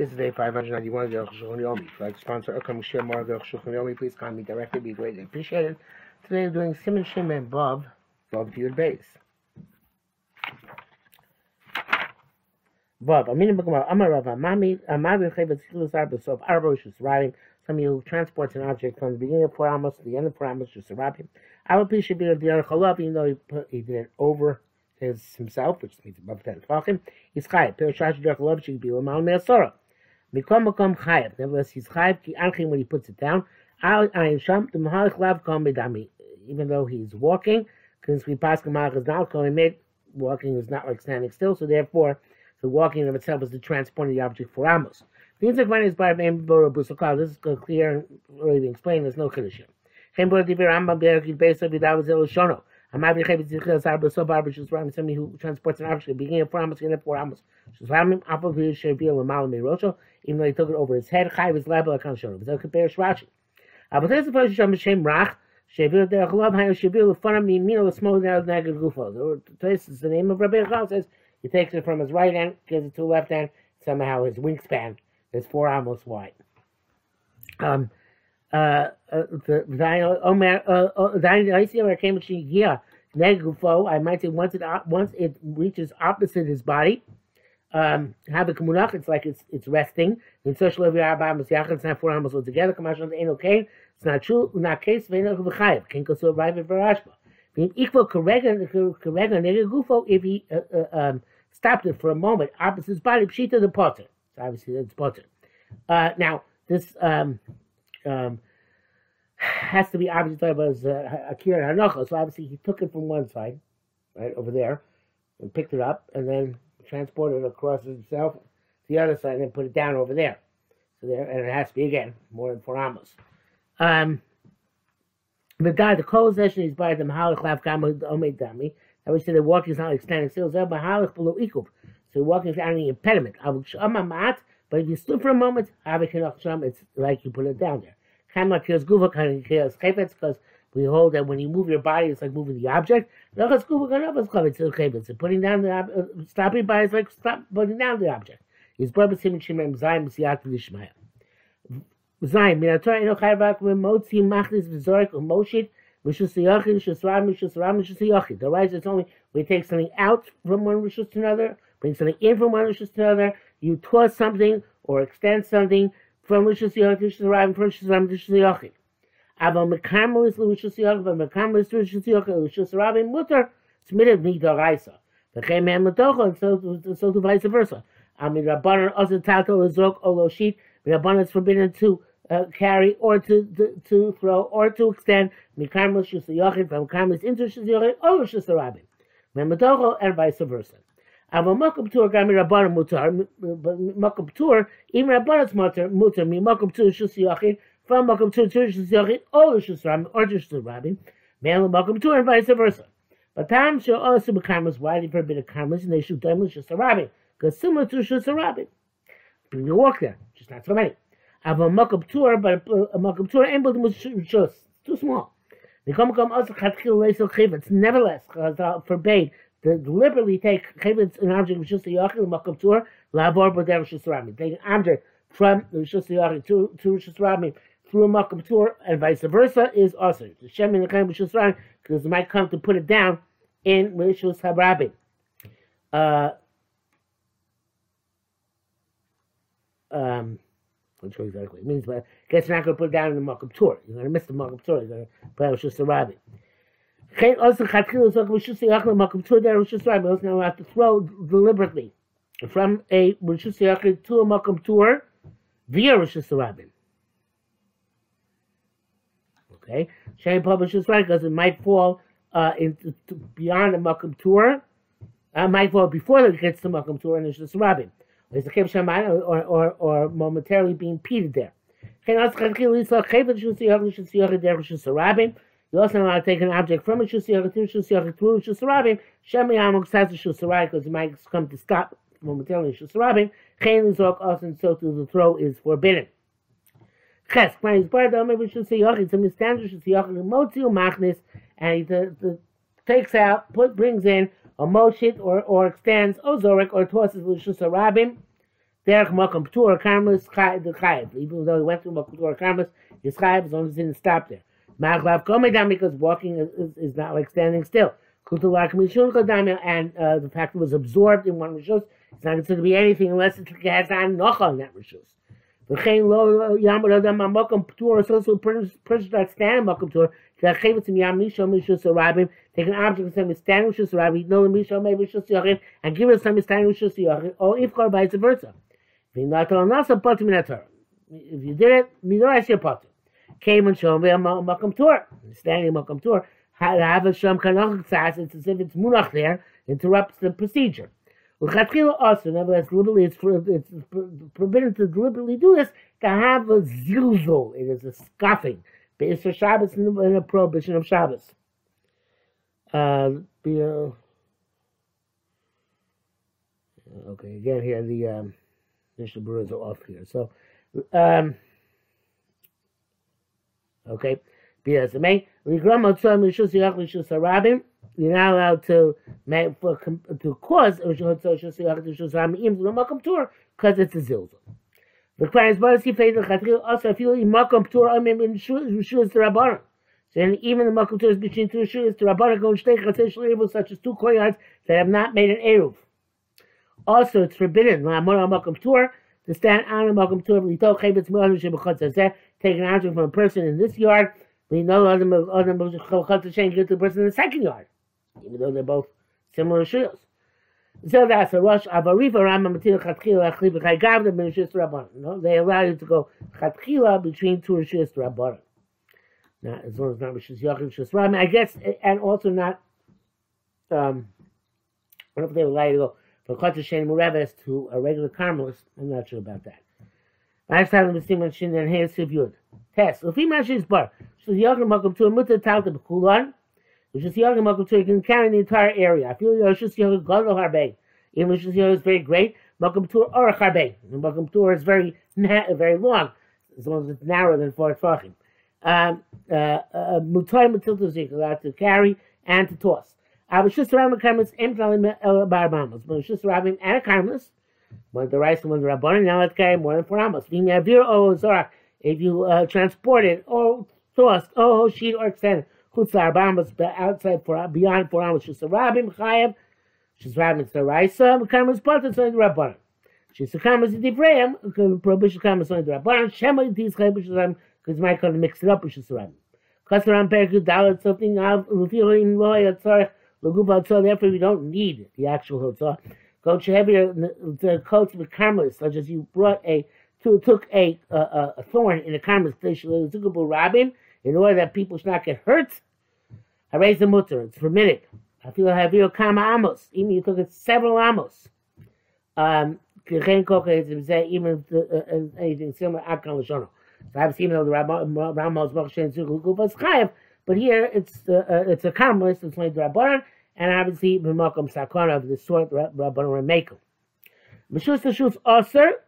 This is day 591 of the Shulchan Yomi. If you'd like sponsor Akam Share more of the Yomi, please contact me directly. It'd be greatly appreciated. Today we're doing Simon Shim and Bob, Bob Viewed Base. Bob, Amin Bakamar, Amar Rav Amami, Amami Chevet Silas Arba, so if Arba is surviving, somebody who transports an object from the beginning of four amos to the end of four amos to surviving. I would be should be a Diyar Chalab, even though he, put, he did it over his himself, which means above ten tvachim. He's Rashi Diyar Chalab should be Lamal Me'asora. Mikom Makom chayiv. Nevertheless, he's chayiv ki anchim when he puts it down. Al ayin sham the mahalik lav kom bedami. Even though he's walking, because we pass Kamal is not made walking is not like standing still, so therefore the walking of itself is the transporting the object for amos. The insect is by name Busakal. This is clear and already explained. There's no condition. Somebody who transports an object beginning of amos and four amos. Even though he took it over his head, Chai was liable to show. But that compares Rashi. Aber das ist was schon Shem Rach. Shevil der Chlav Hayo Shevil Fanam Yimino the small down Nagad Gufo. This is the name of Rabbi Chal says he takes it from his right hand, gives it to left hand. Somehow his wingspan is four amos wide. Um, uh, uh, Omer, I see where came yeah, negufo. I might say once it once it reaches opposite his body. Um. It's like it's it's resting. In social. It's not four okay. It's not true. In that case. Can go. Equal korega korega negufo if he uh, uh, um, stopped it for a moment opposite his body. Pshita the potter. So obviously that's potter. Uh, now this um, um, has to be obviously was uh, Akira Hanocha. So obviously he took it from one side, right over there, and picked it up, and then transported it across itself to the other side, and then put it down over there. So there, and it has to be again more than four amos. Um, the guy, the session is by the Mahalach Lav Gama Omed Dami. I would say the walking is not like standing still. So Mahalach below equal. So walking is not any impediment. But if you stood for a moment, it's like you put it down there. Because we hold that when you move your body, it's like moving the object. So putting down the uh, stopping by is like stop putting down the object. Is barbasim shemem zayim siyat lishmaya. Zayim min ator eno chayvak v'motzi machlis v'zorik u'moshit Rishus Yachid, Rishus Ram, Rishus Ram, Rishus The rise is only we take something out from one Rishus to another, bring something in from one Rishus to another, you toss something or extend something from Rishus Yachid to Rishus Ram, from Rishus Ram Aber Mekarmel is Rishus Yachid, but Mekarmel is Rishus Yachid, Rishus Ram, Mutter, Smitted Midoraisa. V'chem hem metocho, and so to vice versa. I mean, Rabbanan also tato lezok oloshit. Rabbanan is forbidden to uh, carry or to, to, to throw or to extend mikarmos shusayachid from karmos into shusayachid or shusarabim. Mematocho and vice versa. Ava makom tur gami rabbanim mutar, makom tur, even rabbanim's mutar, mutar, mi makom tur from makom tur to shusayachid or shusarabim or shusarabim, man makom tur and vice versa. But time shall also be karmos widely forbidden karmos and they should them shusarabim, because similar to shusarabim. You walk there, just not so many I have a makab tour, but a makab tour ain't but just too small. The come also chatchil leisel chivitz. Nevertheless, Chazal forbade to deliberately take chivitz an object which is the yachil makab tour lavor b'der shusrami. Take an object from the shus yachil to to shusrami through a makab tour and vice versa is also the shem in the kind of shusrami because it might come to put it down in rishus habrabim. Uh, um, I'm sure exactly it means, but I guess you're not going to put it down in the Makam Tour. You're going to miss the Makam Tour. You're going to put it just a rabbit. Also, Chatchil like Rishus Yachid Makam Tour there, Rishus Rabbit. Also, now have to throw deliberately from a Rishus Yachid to a Makam Tour via Rishus Rabbit. Okay? Shane publishes right because it might fall uh, into, beyond the Makam Tour. Uh, might fall before it gets to Makam Tour and Rishus Rabbit. There's a Shammai or, or, or momentarily being impeded there. You also not allowed to take an object from a Shusiyach to Shusiyach through Shusarabim. Shemi Amok says Shusarai because it might come to stop momentarily Shusarabim. Chen Lizok also so to the throw is forbidden. Ches, when he's part of maybe Shusiyach, it's a mistandu Shusiyach, Motzi Machnis, and he the, the, takes out, put, brings in or moshit or, or extends ozorek or tosses l'shus harabim Derek Makam Ptur Karmelis the Chayiv. Even though he went through Makam Ptur Karmelis, his as long as he didn't stop there. Maglav Komedam because walking is, is, is, not like standing still. Kutalak Mishun and uh, the fact it was absorbed in one Rishus, it's not considered to be anything unless it has on Nocha on that Rishus. V'chein lo yamar adam makam ptur, so also person that stand makam ptur, Chachevetzim Yam Misho Mishus Rabim, take an object and say Mistan Mishus Rabim, no Misho May Mishus Yachim, and give it some Mistan Mishus Yachim, or if or vice versa. If you did it. Came and showed me a Makam Tur, standing Makam Tur, have a Sham Kanach Tzas, it's as if it's Munach there, interrupts the procedure. Also, nevertheless, deliberately, it's, for, it's forbidden to deliberately do this, to have a zilzul, it is a scoffing. Be'isra Shabbos and a prohibition of Shabbos. Uh, okay, again here, the um, Brewers are off here. So, um, okay, because the main, you're not allowed to make for to cause Uh tour because it's a zilzal. Requires Barsi Faith Chatril also feel in Makom Tur Amim in Shuas to Rabbanon. So even the Makom Tur is between two Shuas to Rabbanon going Shtei Chatzei Shleivu such as two courtyards that have not made an Eruv. Also, it's forbidden La'amor Makom Tur to stand on a Makom Tur Lito Chayvetz Me'adim Shebechotz Hazeh take an object from a person in this yard we know other other give to the person in the second yard, even though they're both similar Shuas. So that's a rush of a river Rama Matil Chatchila Achli B'Chaygav the Benishis Rabban. No, they allow you to go Chatchila between two Rishis Rabban. Now, as long as not Rishis Yachim Rishis Rabban, I guess, and also not. Um, I don't know if they allow you to go from Chatzah Shen Mureves to a regular Carmelist. I'm not sure about that. Last time we see when Shin and Hayes Yud. Test. If he mentions bar, so the Yachim Makom to a Mutta Talta B'Kulan. Which is Yagim Makom Torah, you can carry the entire area. I feel Yoshus Yagim Gadol Harbe. Even Yoshus Yagim is very great. Makom Torah or Harbe. Makom Torah is very, very long, as long as it's narrower than four Tvachim. Um, uh, uh, Mutar Matilta Zik, allowed to carry and to toss. I was just around the Karmelis, Emtalim El Barbamos. But just around and a Karmelis, one of the rice and one of the Rabbanon, now let's carry more than four Amos. If you uh, transport it, or toss, or sheet, or extend chutz arbamos outside for beyond four hours. She's a rabbim chayev. She's rabbim it's the raisa. Kamas potter so the rabbanon. She's a kamas divrayim. Prohibition kamas the rabbanon. Shema dis chayev is um because my kind of mix it up is rabbim. Am perku dalet something of lefilo in lo yatzarech laguba tzor. Therefore we don't need the actual hotzah. Go heavier the coats of karmelis such as you brought a took a, a, a thorn in a karmelis station. Took a rabbin in order that people should not get hurt. I raise the mutter. It's permitted. I feel I have you kama amos. Even you took it several amos. Um, even anything similar. Akan l'shono. So I've seen the Ramos Moshe Zugul Chayev, but here it's uh, uh, it's a karmelis. It's like the Rabbanon, and obviously b'makom sakana of the sort Rabbanon Remekel. Mishus the shus aser.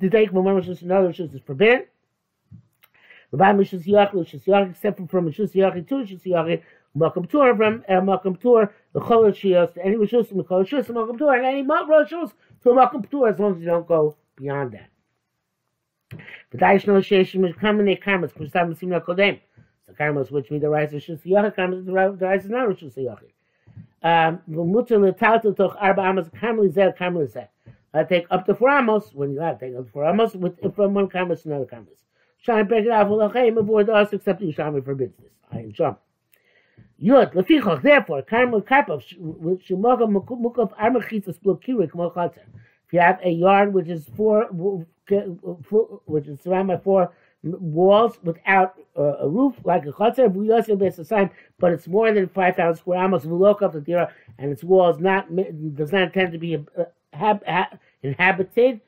To take from one mishus another mishus is forbidden. Levi Mishus Yachid, Mishus Yachid, except for from Mishus Yachid to Mishus Yachid, Malcolm Tour from uh, Malcolm Tour, the Cholah Shios, any Mishus, Mikol Shus, Malcolm Tour, and any Roshus to Malcolm Tour, as long as you don't go beyond that. But I know Sheshim is coming karmas, Kusam Simna Kodem. The karmas which mean the rise of Shus Yachid, karmas the rise of not Shus Yachid. Um. I take up to four Amos, when you have take up to four Amos, with, from one karmas to another karmas. Shine break it off with Lachem avoid us except Yerushalmi forbids this. I am Sham. Yud, Lefichoch, therefore, Karmel Karpov, Shumoga Mukov Armachitzas Blokirik Mochatzer. If you have a yard which is four, which is surrounded by four walls without uh, a roof, like a chutzner, v'yosef b'esasayim, but it's more than 5,000 square amos, v'lokov the tira, and its walls not does not tend to be uh, hab, ha, inhabited,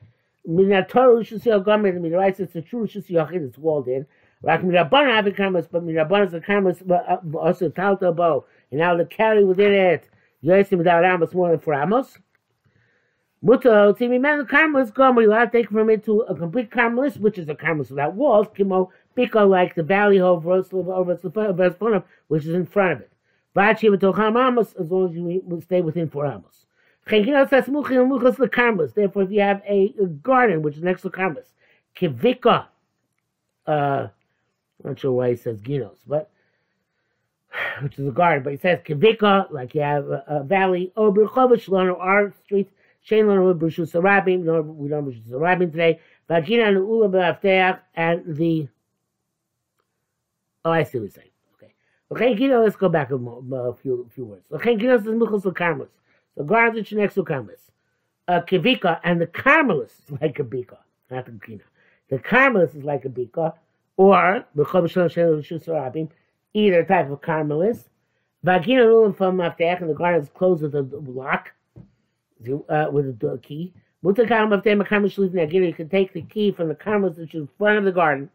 Min Torah Rishus I mean, the right, it's a true Rishus Yochid, it's walled in. Like Mirabban have a cameras, but Mirabban is a cameras, also Talta Bo. And now the carry within it, Yosim without Amos more than four Amos. Muto, Timi Man, the cameras come, we allowed to take from it to a complete cameras, which is a cameras without walls, Kimo, Pico, like the valley of Vesponov, which is in front of it. Vachi, Amos, as long as you stay within four Amos. Therefore, if you have a, a garden which is next to karmas, kivika, uh, I'm not sure why he says ginos, but which is a garden, but he says kivika, like you have a, a valley, ober chovish our streets, b'rshus harabim, no, we don't b'rshus harabim today, vagina and ula b'afteach, and the, oh, I see what he's saying. Okay. Okay, let's go back a, a few, a few words. Okay, Gino says muchos karmas. The garden next to karmas. A kivika, and the karmelis is like a bika, not the kina. The karmelis is like a bika, or the chovish either type of carmelis. Vagina ruling from Maftech, and the garden is closed with a lock, uh, with a key. Mutakam Maftech, Makarma Shalif Nagina, you can take the key from the carmelis which is in front of the garden,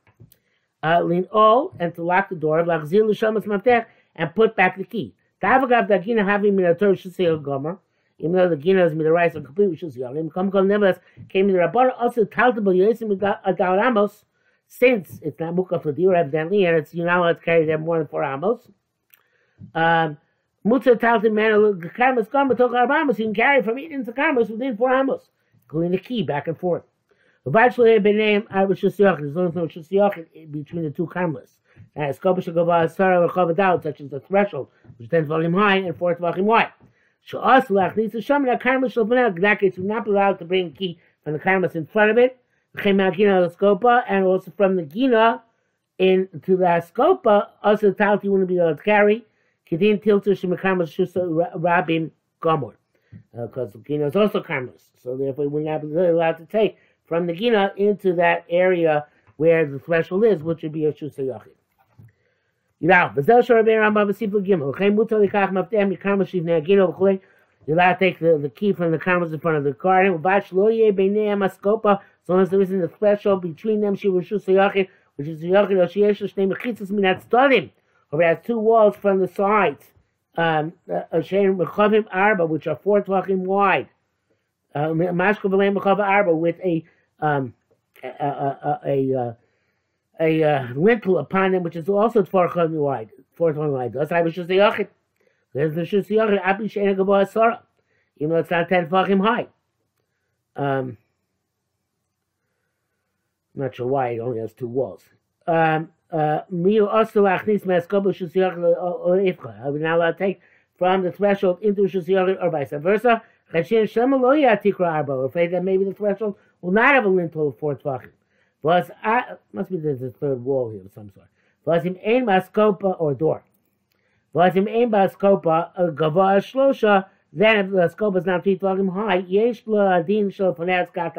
uh, lean all, and to lock the door, Lachzil Lishamas Maftech, and put back the key. Tavagav Dagina having Minator Shusel Gomer, even though the Gina is Midarais and complete with Shusel Yolim, Come Kol Nevertheless came to the Rabban, also Taltable Yosim Adal Ramos, since it's not mukha for dira evidently, and it's not allowed to carry them more than four amos. Um, Mutza tells him, man, karmas come, but amos, you can carry from Eden to karmas within four amos, including the key back and forth. Eventually, name I was just There's only no Shusiyach between the two karmas. And Skopa Shagova Sarah Rechavadal, such as the threshold, which is 10 volume high and 4 volume wide. Sha'as Lach needs to show me that karmas in that case, you're not allowed to bring key from the karmas in front of it, Chemagina Scopa, and also from the Gina into the Scopa, also the Talti wouldn't be able to carry. Kedin Tilter Shemakamas Shusa Rabin Gomor. Because uh, the Gina is also karmas. So therefore, we're not allowed to take from the Gina into that area where the threshold is, which would be a Shusa Yachid. Now, Bezel Sharabe Rambam V'Siflu Gimel. Chem Mutar Likach Maftem Yikam Shiv Neagino V'Cholei. You're allowed to take the, the key from the karmas in front of the garden. V'Bach Lo Yeh B'nei Amaskopa as long as there isn't a threshold between them, she was Shusayachid, which is Yachid, or Sheyesh Shnei Mechitzas Minat Stadim, or has two walls from the sides, um, Asher Mechavim Arba, which are four tvachim wide, uh, Mashko V'leim Mechav Arba, with a, um, a, a, a, a a uh, lintel upon them, which is also tvachim wide, tvachim wide. That's why Shus Yachid. There's the Shus Yachid, Api Sheina Gabo Asara, even though it's not ten tvachim high. Um, I'm not sure why it only has two walls. Um, uh, I was not allowed to take from the threshold into Shusiyach or vice versa. We're afraid that maybe the threshold will not have a lintel of four tvachim. Was must be there's a third wall here of some sort. Was him ein maskopa or door. Was him ein maskopa gava shlosha. Then if the scope is not three tvachim high, yesh lo adin shel panetz kat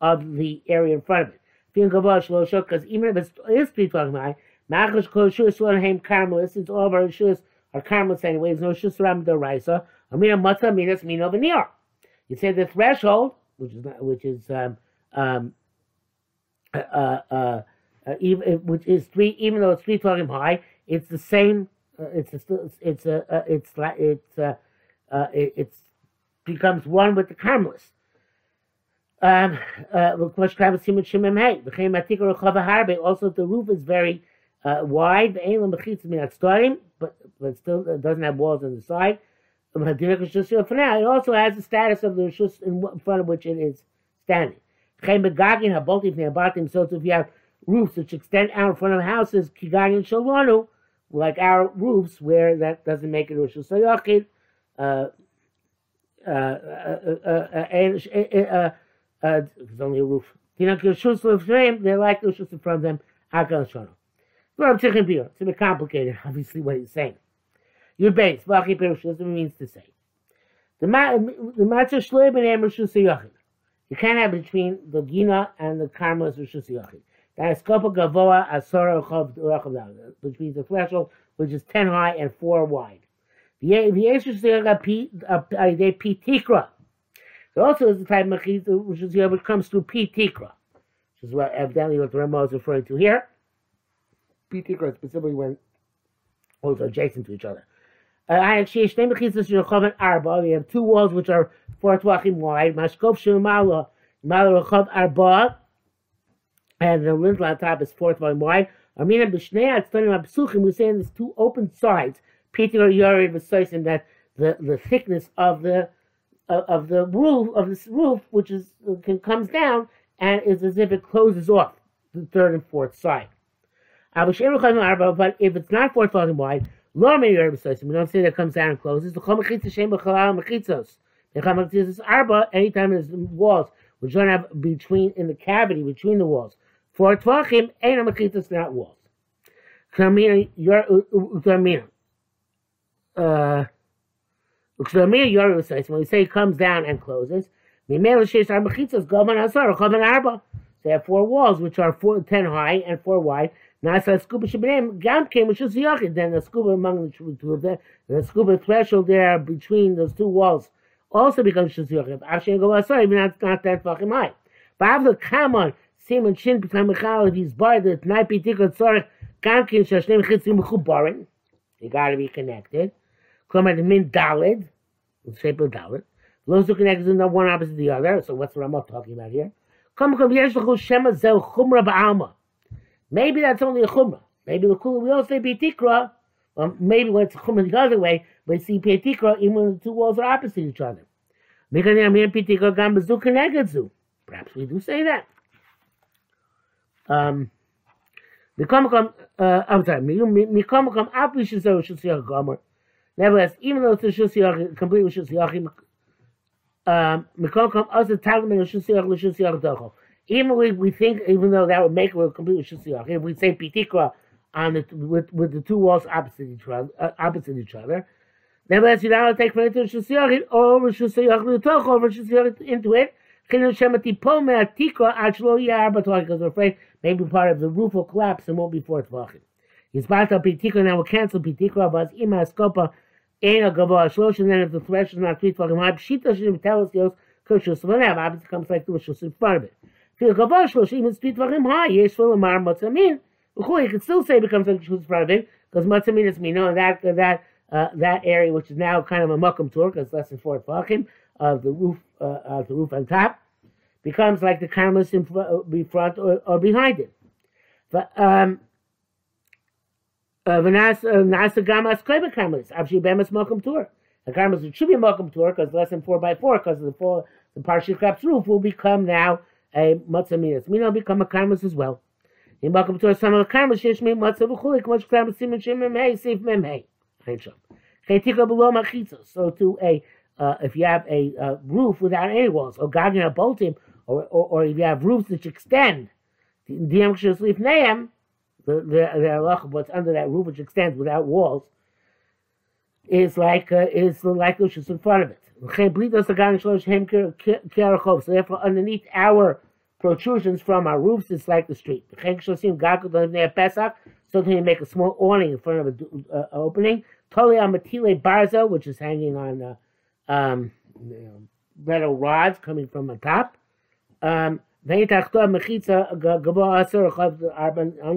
of the area in front of it because even if it's, it's three talking about Machash Kol Shus Haim Carmelis, it's all of our Shus are Carmelis anyways, no Shus Ram Raisa, Amina Mata Minas Mino Veneer. You say the threshold, which is not, which is um, um, even, which is three, even though it's three talking high, it's the same. Uh, it's a, it's a, uh, it's it's uh, uh, it, it's becomes one with the Carmelis. Um, uh, also, the roof is very uh, wide, but but still doesn't have walls on the side. It also has the status of the in front of which it is standing. So if you have roofs which extend out in front of houses, like our roofs, where that doesn't make it rishus sayachid. Uh, uh, uh, uh, uh, there's only a roof. You know, Rishus Lefreim, they like the Rishus from them, Akal Shono. Well, Tichin Beer. It's a bit complicated, obviously, what he's saying. Your base, Vachi Perushus, means to say. The Matzah Shloi Ben Rishus Yachid. You can't have between the Gina and the Karmas Rishus Yachid. That is Kopa Gavoa Asora which means the threshold, which is 10 high and 4 wide. The Yeshus Yachid, Pi uh, Tikra. There also is the type of is here, which comes through P tikra, which is what evidently what the Rama is referring to here. P tikra specifically when also adjacent to each other. Uh, we have two walls which are four tvachim wide. Mashkov shemala mala rechav arba, and the lintel on top is four tvachim wide. Amina b'shnei atztonim absuchim. We're saying there's two open sides. Peter Yored was that the the thickness of the of, of the roof of this roof, which is comes down and is as if it closes off the third and fourth side. But if it's not four tefachim wide, lo we don't say that comes down and closes. The chom mechitza shem b'chalal mechitzos. The chom mechitza is arba anytime there's walls which don't between in the cavity between the walls. For tvachim, ain't a mechitzos not walls. Kamina your utamina. Uh. When we say it comes down and closes, our machizos gobman associated. So they have four walls, which are four, ten high and four wide. Nasa gam came which is yachid. Then the scuba among the them, the scuba threshold there between those two walls also becomes shus. Actually, go sorry, even not not that fucking high. But the common simon chin b'tam mechal if he's by the tnight pitikot sorry gam came shashnem chitzim mechubarin. You got to be connected. Come at the min dalid, the shape of dalid. Those two connected in one opposite the other. So what's Ramah talking about here? Come come yesh shema zel chumra ba'alma. Maybe that's only a chumrah. Maybe the kula we all say betikra. Well, maybe when it's chumrah the other way, we see betikra even when the two walls are opposite each other. Perhaps we do say that. Um, Mikamakam, uh, I'm sorry, Mikamakam Api Shizaru Shusiyach Gomer. Nevertheless, even though it's a Shusiyach, complete with Shusiyach, um, Mikamakam also Talmud Shusiyach Shusiyach Dochel even we, we think, even though that would make it a complete shusiyach, if we say pitikra on the with with the two walls opposite each other, uh, opposite each other, nevertheless you now take from it to shusiyach over shusiyach l'toch over shusiyach into it. Because we're afraid maybe part of the roof will collapse and won't be. He's about to pitikra now will cancel pitikra but ima skopa ain't a gavoa shlosh and then if the threshold is not three tvachim high, pshita should tell us yos kushus. So whenever obviously comes like the in front of it. You can still say it becomes like shus pravim because matzamin is mino that that uh, that area which is now kind of a makam tour because less than four tvachim of the roof uh, the roof on top becomes like the karmelis in front or, or behind it. But um. Nasa gamas kleba karmelis. Avshi bemas makam tour. The karmelis should be a makam tour because less than four by four because the four the partial roof will become now a matzah minas. Mina become a karmas as well. In Bakam Torah, some of the karmas, shesh me matzah v'chulik, much karmas simen shem mem hey, sif mem hey. Chetika below machitza. So to a, uh, if you have a uh, roof without any walls, or God a boltim, or, or, or if you have roofs which extend, the sleep neim, the the the what's under that roof which extends without walls, is like uh, is like the in front of it. So therefore, underneath our protrusions from our roofs, is like the street. So then you make a small awning in front of an uh, opening. Totally on Matile Barza, which is hanging on uh, um, metal rods coming from the top. Um, under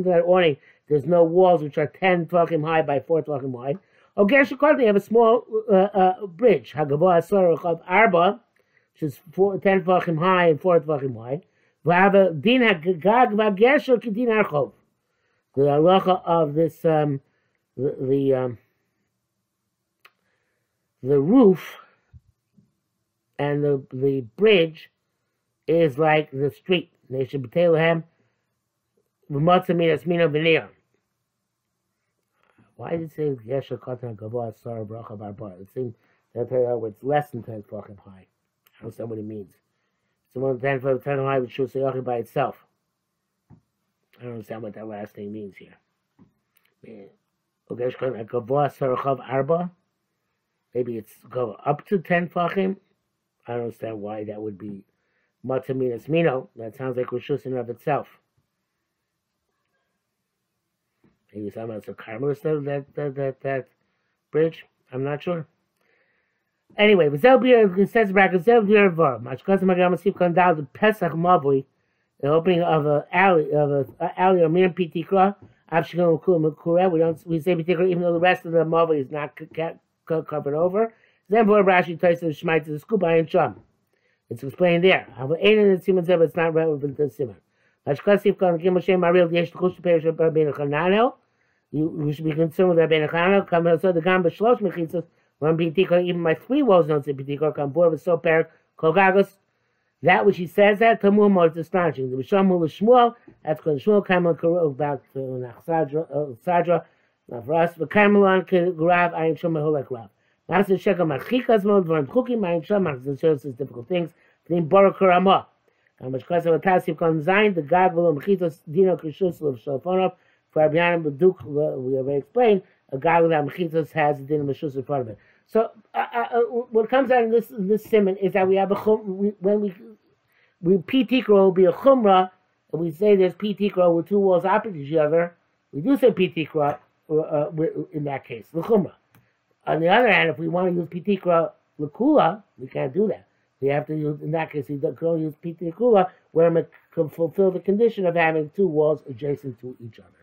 that awning, there's no walls which are 10 tvachim high by 4 tvachim wide. Okay, they have a small uh, uh, bridge. Which is four, 10 tvachim high and 4 tvachim wide. The halacha of this, um, the, the, um, the roof and the, the bridge is like the street. They should be Why did it say Yesha Katan Gavoa Sar Bracha Barbar? It seems that it's less than 10 Tvachim high. I don't understand what it means. The one 10 Tvachim high with Shus Yachim by itself. I don't understand what that last thing means here. Arba? Maybe it's go up to 10 Tvachim? I don't understand why that would be Matzaminas Mino. That sounds like Rishus in of itself. Maybe talking about the Carmelist that that that that bridge. I'm not sure. Anyway, Bir says Pesach Mavui, the opening of a alley of a, alley or Mir Pitikra. We don't we say Pitikra even though the rest of the Mavui is not covered over. Then for Rashi Taisa Shmait to the Skuba and Sham. It's explained there. It's not relevant to the Simon. Chananel. You should be concerned with Rabbeinu Chananel. One pitikra, even my three walls don't say pitikra. Come board with so pair kogagos. That which he says that Tamum is astonishing. The Bishamu Shmuel. That's because Shmuel came on back to Nachsadra. Now uh, uh, for us, the Kamelon Grav Ayin Shomah Holek Rav. The Shekel Machikas Mod Dvarim Chukim Ayin Shomah. It shows us difficult things. Then Baruch Ramah. And which cause of a Tasif Kon Zayin, the Gag Velo Mechitos Dino Krishus of Shalfonov. For Abyanim Beduk, we already explained, a guy without Mechitos has a the Dino Meshus in front of it. So uh, uh, what comes out of this this simon is that we have a chum, we, when we we p tikra will be a chumrah, and we say there's p tikra with two walls opposite each other. We do say p tikra uh, in that case, the chumrah. On the other hand, if we want to use p tikra lakula, we can't do that. We have to use in that case we can only use p tikra where it can fulfill the condition of having two walls adjacent to each other.